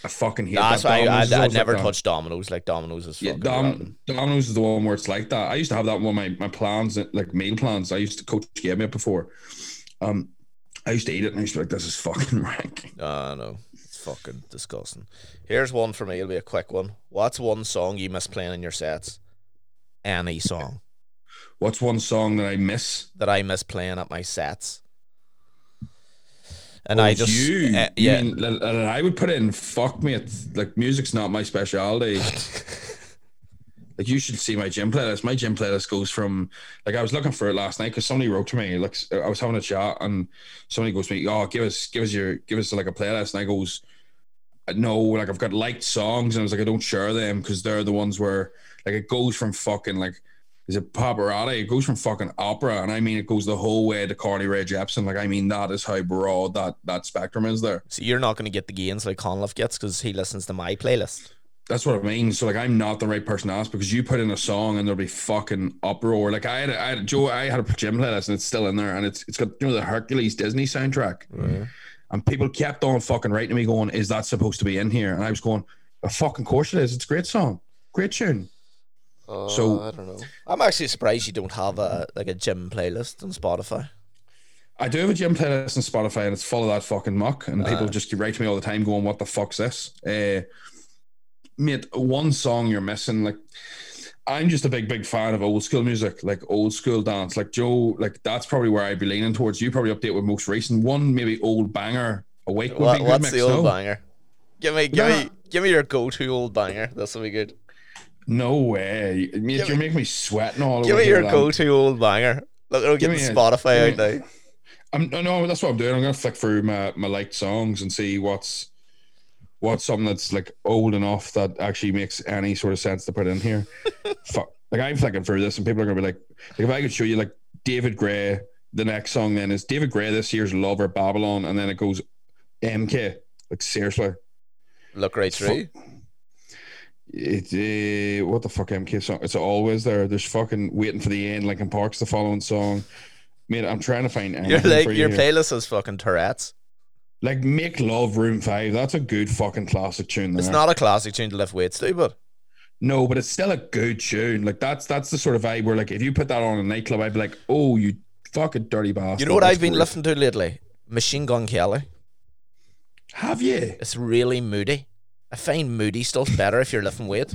I fucking hate that. I, Domino's I, I always like never touch Domino's. Like Domino's is Yeah, fucking Dom. Domino's is the one where it's like that. I used to have that one. My my plans, like meal plans. I used to coach gave me it before. Um, I used to eat it and I used to be like, "This is fucking rank." Oh know. it's fucking disgusting. Here's one for me. It'll be a quick one. What's one song you miss playing in your sets? Any song What's one song that I miss? that I miss playing at my sets. And Oh, I just you. uh, You yeah. mean, uh, uh, I would put in fuck me. It's like music's not my specialty. like you should see my gym playlist. My gym playlist goes from like I was looking for it last night because somebody wrote to me. Like I was having a chat and somebody goes to me, "Oh, give us, give us your, give us like a playlist." And I goes, "No, like I've got liked songs," and I was like, "I don't share them because they're the ones where like it goes from fucking like." Is it Pavarotti? It goes from fucking opera, and I mean it goes the whole way to Carly Rae Jepsen. Like I mean that is how broad that that spectrum is there. So you're not going to get the gains like Conliffe gets because he listens to my playlist. That's what I mean. So like, I'm not the right person to ask because you put in a song and there'll be fucking uproar. Like I had, I had Joe, I had a gym playlist and it's still in there and it's it's got you know the Hercules Disney soundtrack, mm-hmm. and people kept on fucking writing to me going, "Is that supposed to be in here?" And I was going, A fucking course it is. It's a great song, great tune." So- I don't know. I'm actually surprised you don't have a like a gym playlist on Spotify. I do have a gym playlist on Spotify and it's full of that fucking muck, and people Ah. just writing to me all the time going, "What the fuck's this?" Uh, mate, one song you're missing, like. I'm just a big, big fan of old school music, like old school dance. Like Joe, like that's probably where I'd be leaning towards. You probably update with most recent one, maybe old banger. Awake would What, be good. what's the old no? banger? Give me, give Nah. me, give me your go-to old banger. This will be good. No way, mate! Give you're me- making me sweating all Give over me here, your go-to old banger. Look, it'll get Give me Spotify give out me- now. I'm no, no, that's what I'm doing. I'm gonna flick through my, my liked songs and see what's what's something that's like old enough that actually makes any sort of sense to put in here. Fuck, like I'm flicking through this, and people are gonna be like, like if I could show you like David Gray, the next song then is David Gray this year's Lover Babylon, and then it goes MK. Like seriously, Look right through. It uh, what the fuck MK song? It's always there. There's fucking waiting for the end. Linkin Park's the following song. Mate, I'm trying to find You're like you your here. playlist is fucking Tourette's. Like Make Love Room 5, that's a good fucking classic tune there. It's not a classic tune to lift weights to, but No, but it's still a good tune. Like that's that's the sort of vibe where like if you put that on a nightclub, I'd be like, oh, you fucking dirty bastard. you know what I've been listening to lately? Machine Gun Kelly. Have you? It's really moody. I find moody stuff better if you're lifting weight.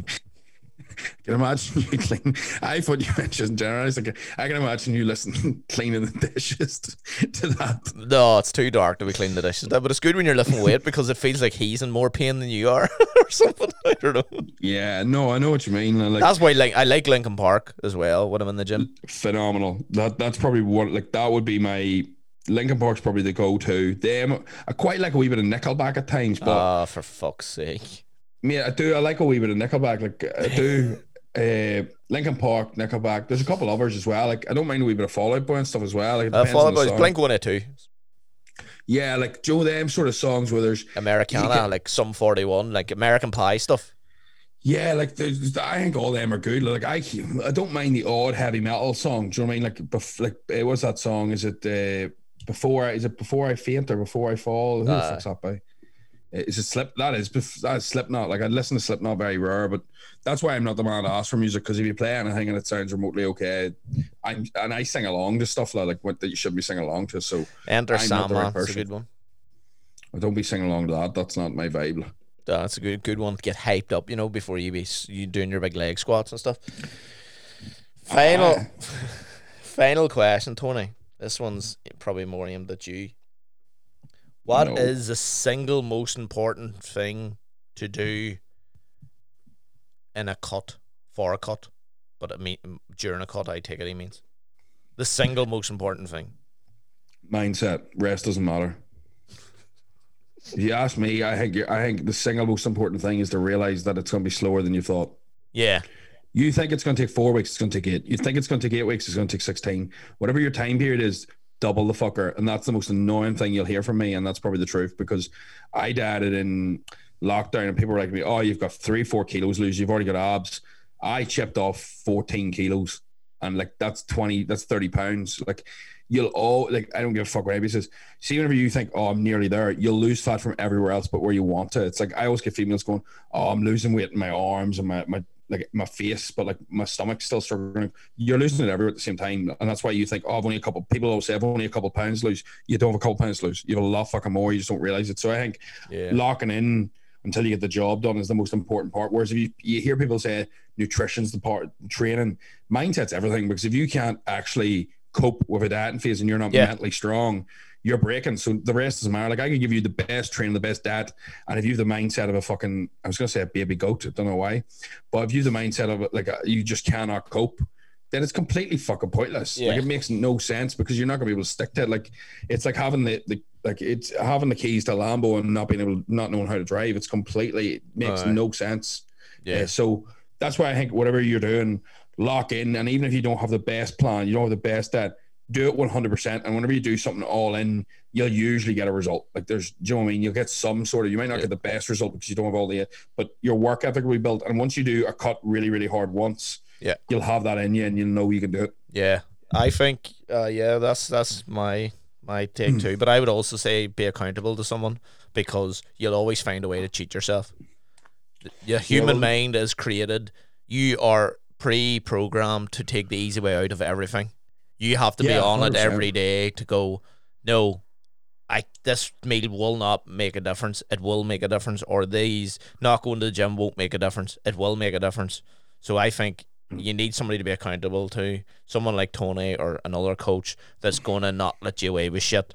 Can imagine you clean? I thought you mentioned in general. I was like, I can imagine you listening, cleaning the dishes to, to that. No, it's too dark to be cleaning the dishes. But it's good when you're lifting weight because it feels like he's in more pain than you are, or something. I don't know. Yeah, no, I know what you mean. Like That's why, like, I like Linkin Park as well when I'm in the gym. phenomenal. That that's probably what like that would be my Linkin Park's probably the go-to. Them, I quite like a wee bit of Nickelback at times, but Ah, for fuck's sake. Yeah, I do. I like a wee bit of Nickelback. Like I do. uh, Linkin Park, Nickelback. There's a couple others as well. Like I don't mind a wee bit of Fall Out Boy and stuff as well. Like, Uh, depends followed on the by song. Blink 182, Yeah, like Joe, them sort of songs where there's Americana, Yeah. like Sum 41, like American Pie stuff. yeah, like I think all them are good. Like I, I don't mind the odd heavy metal song. Do you know what I mean? Like, bef- like uh, what's that song? Is it uh, before? Is it before I faint or before I fall? Who the Uh, fuck's that by? Uh, Is it Slip? That is bef- that is Slipknot. Like I listen to Slipknot very rare, but that's why I'm not the man to ask for music because if you play anything and it sounds remotely okay, I'm and I sing along to stuff like, like what that you should be singing along to. So Enter not right Sandman, a good one. I don't be singing along to that. That's not my vibe. Uh, That's a good good one to get hyped up, you know, before you be you doing your big leg squats and stuff. Final, Ah. final question, Tony. This one's probably more aimed at you. What is No. the single most important thing to do in a cut for a cut? But I mean during a cut, I take it he means. The single most important thing. Mindset. Rest doesn't matter. If you ask me, I think I think the single most important thing is to realize that it's going to be slower than you thought. Yeah. You think it's going to take four weeks, it's going to take eight. You think it's going to take eight weeks, it's going to take 16. Whatever your time period is, double the fucker. And that's the most annoying thing you'll hear from me. And that's probably the truth because I dieted in lockdown and people were like me, oh, you've got three, four kilos lose. You've already got abs. I chipped off 14 kilos and like that's 20, that's 30 pounds. Like you'll all like I don't give a fuck what anybody says. See, whenever you think, oh, I'm nearly there, you'll lose fat from everywhere else but where you want to. It's like I always get females going, oh, I'm losing weight in my arms and my my like my face, but like my stomach's still struggling. You're losing it everywhere at the same time, and that's why you think, oh, I've only a couple. People always say, I've only a couple pounds lose. You don't have a couple pounds lose. You have a lot fucking more. You just don't realize it. So I think Yeah. locking in until you get the job done is the most important part. Whereas if you, you hear people say nutrition's the part, training, mindset's everything. Because if you can't actually cope with a dieting phase and you're not Yeah. mentally strong, you're breaking. So the rest doesn't matter. Like I can give you the best training, the best diet, and if you have the mindset of a fucking, I was gonna say a baby goat. I don't know why, but if you have the mindset of like uh, you just cannot cope. Then it's completely fucking pointless. Yeah. Like it makes no sense because you're not gonna be able to stick to it. Like it's like having the, the like it's having the keys to a Lambo and not being able not knowing how to drive. It's completely it makes Aye. no sense. Yeah. Uh, so that's why I think whatever you're doing, lock in. And even if you don't have the best plan, you don't have the best at, do it 100%. And whenever you do something all in, you'll usually get a result. Like there's, do you know what I mean? You'll get some sort of, you might not Yeah. get the best result because you don't have all the, but your work ethic will be built. And once you do a cut really, really hard once, Yeah. you'll have that in you and you'll know you can do it. Yeah, I think uh, yeah, that's that's my my take too. But I would also say be accountable to someone because you'll always find a way to cheat yourself. Your human well- mind is created. You are pre-programmed to take the easy way out of everything. You have to be on it 100%. every day to go. No, I this meal will not make a difference. It will make a difference. Or these not going to the gym won't make a difference. It will make a difference. So I think you need somebody to be accountable to. Someone like Tony or another coach that's gonna not let you away with shit.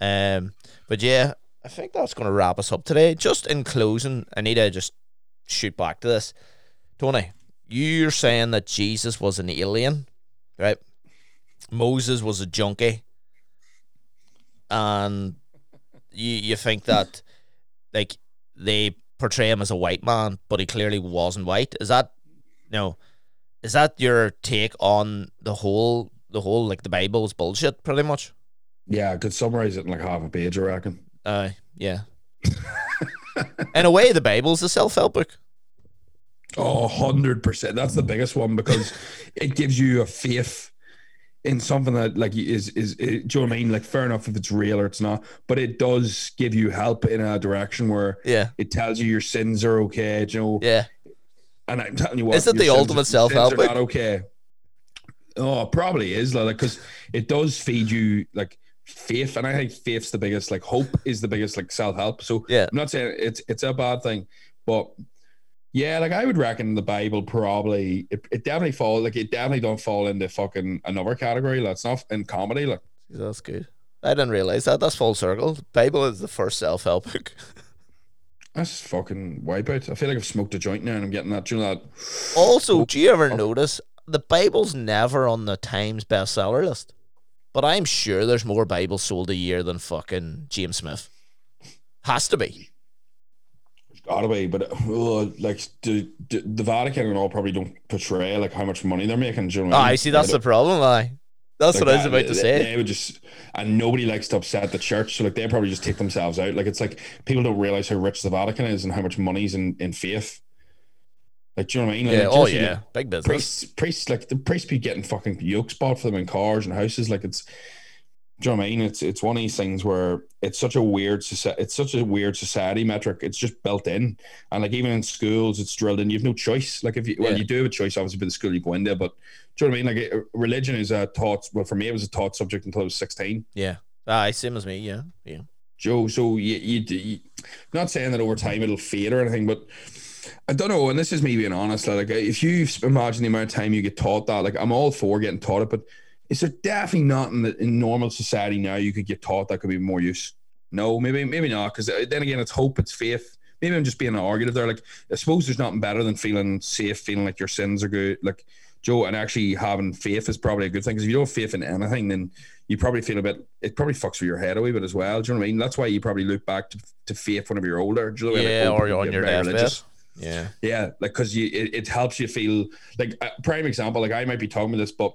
Um, but yeah, I think that's gonna wrap us up today. Just in closing, I need to just shoot back to this. Tony, you're saying that Jesus was an alien, right? Moses was a junkie, and you you think that like they portray him as a white man, but he clearly wasn't white. Is that no? Is that your take on the whole the whole like the Bible's bullshit? Pretty much. Yeah, I could summarize it in like half a page, I reckon. Uh, yeah. in a way, the Bible's a self help book. Oh, 100%. That's the biggest one because it gives you a faith in something that like is is, is do you know what I mean? Like fair enough if it's real or it's not, but it does give you help in a direction where Yeah, it tells you your sins are okay, you know. yeah, And I'm telling you what, Is it the ultimate book? are Not okay. Oh, it probably is like because it does feed you like faith, and I think faith's the biggest. Like hope is the biggest like self help. So yeah. I'm not saying it's it's a bad thing, but yeah, like I would reckon the Bible probably it, it definitely fall like it definitely don't fall into fucking another category. Like it's not in comedy. Like That's good. I didn't realize that. That's full circle. Bible is the first self help book. that's fucking wipeout. I feel like I've smoked a joint now and I'm getting that. Do you know that? Also, oh. do you ever notice the Bible's never on the Times bestseller list? But I'm sure there's more Bibles sold a year than fucking James Smith. Has to be. Gotta be, but uh, like do, do, the Vatican and all probably don't portray like how much money they're making. Do you know Oh, what I I mean? see. That's the problem. I. That's Like what I was about to say. They would just, and nobody likes to upset the church, so like they probably just take themselves out. Like it's like people don't realize how rich the Vatican is and how much money's in in faith. Like, do you know what I mean? Like, yeah. Oh yeah. get Big business. Priests, priests, like the priests be getting fucking yokes bought for them in cars and houses. Like it's, do you know what I mean? It's it's one of these things where it's such a weird society. It's such a weird society metric. It's just built in, and like even in schools, it's drilled in. You have no choice. Like if you well, Yeah. you do have a choice, obviously, for the school you go into, but do you know what I mean? Like it, religion is a taught. Well, for me, it was a taught subject until I was sixteen. Yeah. Aye, same as me. Yeah. Yeah. Joe. So you, you, you not saying that over time it'll fade or anything, but I don't know. And this is me being honest. Like, if you imagine the amount of time you get taught that, like, I'm all for getting taught it, but is there definitely not in, the, in normal society now you could get taught that could be more use? No, maybe, maybe not. Because uh, then again, it's hope, it's faith. Maybe I'm just being an argumentative there. Like, I suppose there's nothing better than feeling safe, feeling like your sins are good. Like, Joe, and actually having faith is probably a good thing because if you don't have faith in anything, then you probably feel a bit. It probably fucks with your head a wee bit as well. Do you know what I mean? That's why you probably look back to, to faith whenever you're older. Do you know, like, Yeah, old or you're on your deathbed. Yeah. Yeah, like because you it, it helps you feel like a prime example. Like I might be talking about this, but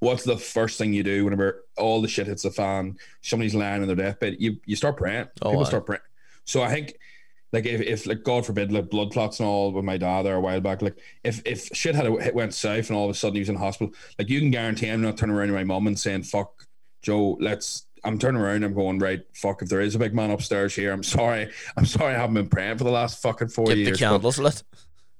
what's the first thing you do whenever all the shit hits the fan? Somebody's lying in their deathbed. You you start praying. Oh, People aye. start praying. So I think. Like if, if like God forbid like blood clots and all with my dad there a while back like if if shit had hit went south and all of a sudden he was in hospital like you can guarantee I'm not turning around to my mom and saying fuck Joe let's I'm turning around I'm going right fuck if there is a big man upstairs here I'm sorry I'm sorry I haven't been praying for the last fucking four Keep the years but- candles lit.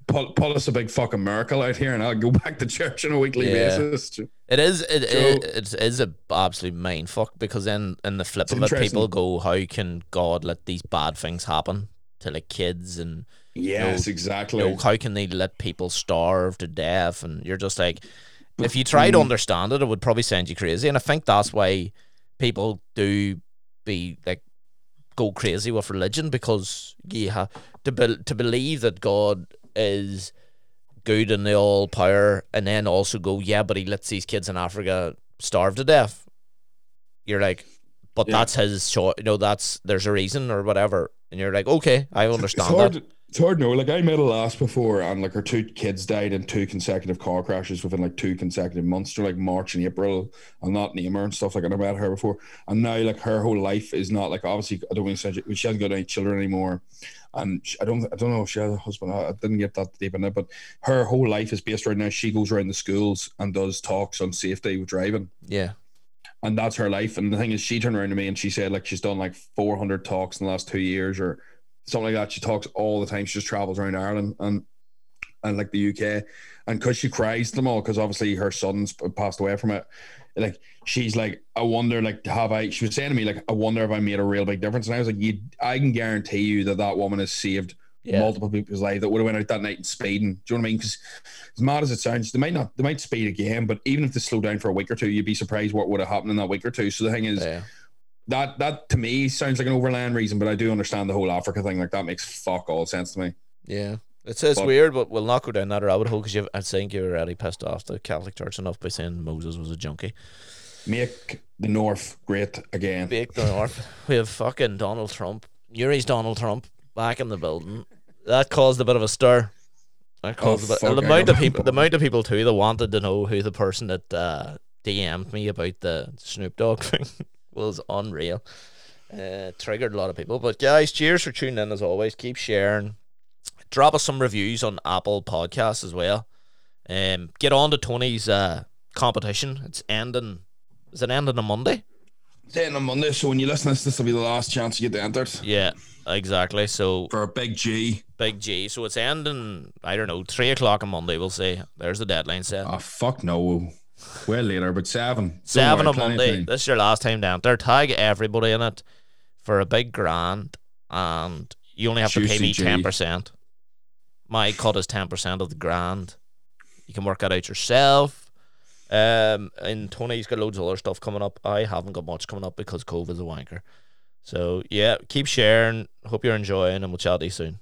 Pull, pull us a big fucking miracle out here and I'll go back to church on a weekly Yeah. basis. It is it, Joe- it, it is a absolute mind fuck because then in the flip of it, people go, "How can God let these bad things happen to like kids and Yes, No, exactly. you know, how can they let people starve to death?" And you're just like, if you try to mm. understand it, it would probably send you crazy. And I think that's why people do be like go crazy with religion because you have to be, to believe that God is good and the all power, and then also go, yeah, but he lets these kids in Africa starve to death. You're like, but Yeah. that's his choice. You know, that's there's a reason or whatever, and you're like, okay, I understand that. It's hard to know. Like I met a lass before, and like her two kids died in two consecutive car crashes within like two consecutive months. So like March and April. I'll not name her and stuff. Like I never met her before, and now like her whole life is not like obviously I don't say she she hasn't got any children anymore, and she, I don't I don't know if she has a husband. I, I didn't get that deep in it, but her whole life is based right now. She goes around the schools and does talks on safety with driving. Yeah, and that's her life. And the thing is, she turned around to me and she said like she's done like 400 talks in the last two years or something like that. She talks all the time. She just travels around Ireland and and like the UK, and because she cries to them all, because obviously her son's passed away from it. Like she's like, I wonder, like, have I? She was saying to me, like, I wonder if I made a real big difference. And I was like, you, I can guarantee you that that woman has saved yeah, multiple people's lives that would have went out that night in speeding. Do you know what I mean? Because as mad as it sounds, they might not, they might speed again, but even if they slow down for a week or two, you'd be surprised what would have happened in that week or two. So the thing is, yeah. That that to me sounds like an overland reason, but I do understand the whole Africa thing. Like that makes fuck all sense to me. Yeah. It's, it's But- weird, but we'll not go down that rabbit hole because I think you're already pissed off the Catholic Church enough by saying Moses was a junkie. Make the North great again. Make the North. We have fucking Donald Trump. Yuri's Donald Trump back in the building. That caused a bit of a stir. That caused a bit. the amount of people, the amount of people too that wanted to know who the person that uh, DM'd me about the Snoop Dogg thing was unreal. Uh, triggered a lot of people. But guys, cheers for tuning in as always. Keep sharing. Drop us some reviews on Apple Podcasts as well. Um, get on to Tony's uh, competition. It's ending. Is it ending on Monday? It's ending on Monday, so when you listen to this, this will be the last chance you get entered Yeah, exactly. So for a big G. big G. So it's ending. I don't know, three o'clock on Monday. We'll say there's the deadline set. Oh fuck no. Well later, but seven. Don't Seven worry, on of Monday. This is your last time down there. Tag everybody in it for a big grand, and you only have to pay me ten percent. My cut is ten percent of the grand. You can work that out yourself. Um, and Tony's got loads of other stuff coming up. I haven't got much coming up because COVID's a wanker. So yeah, keep sharing. Hope you're enjoying, and we'll chat to you soon.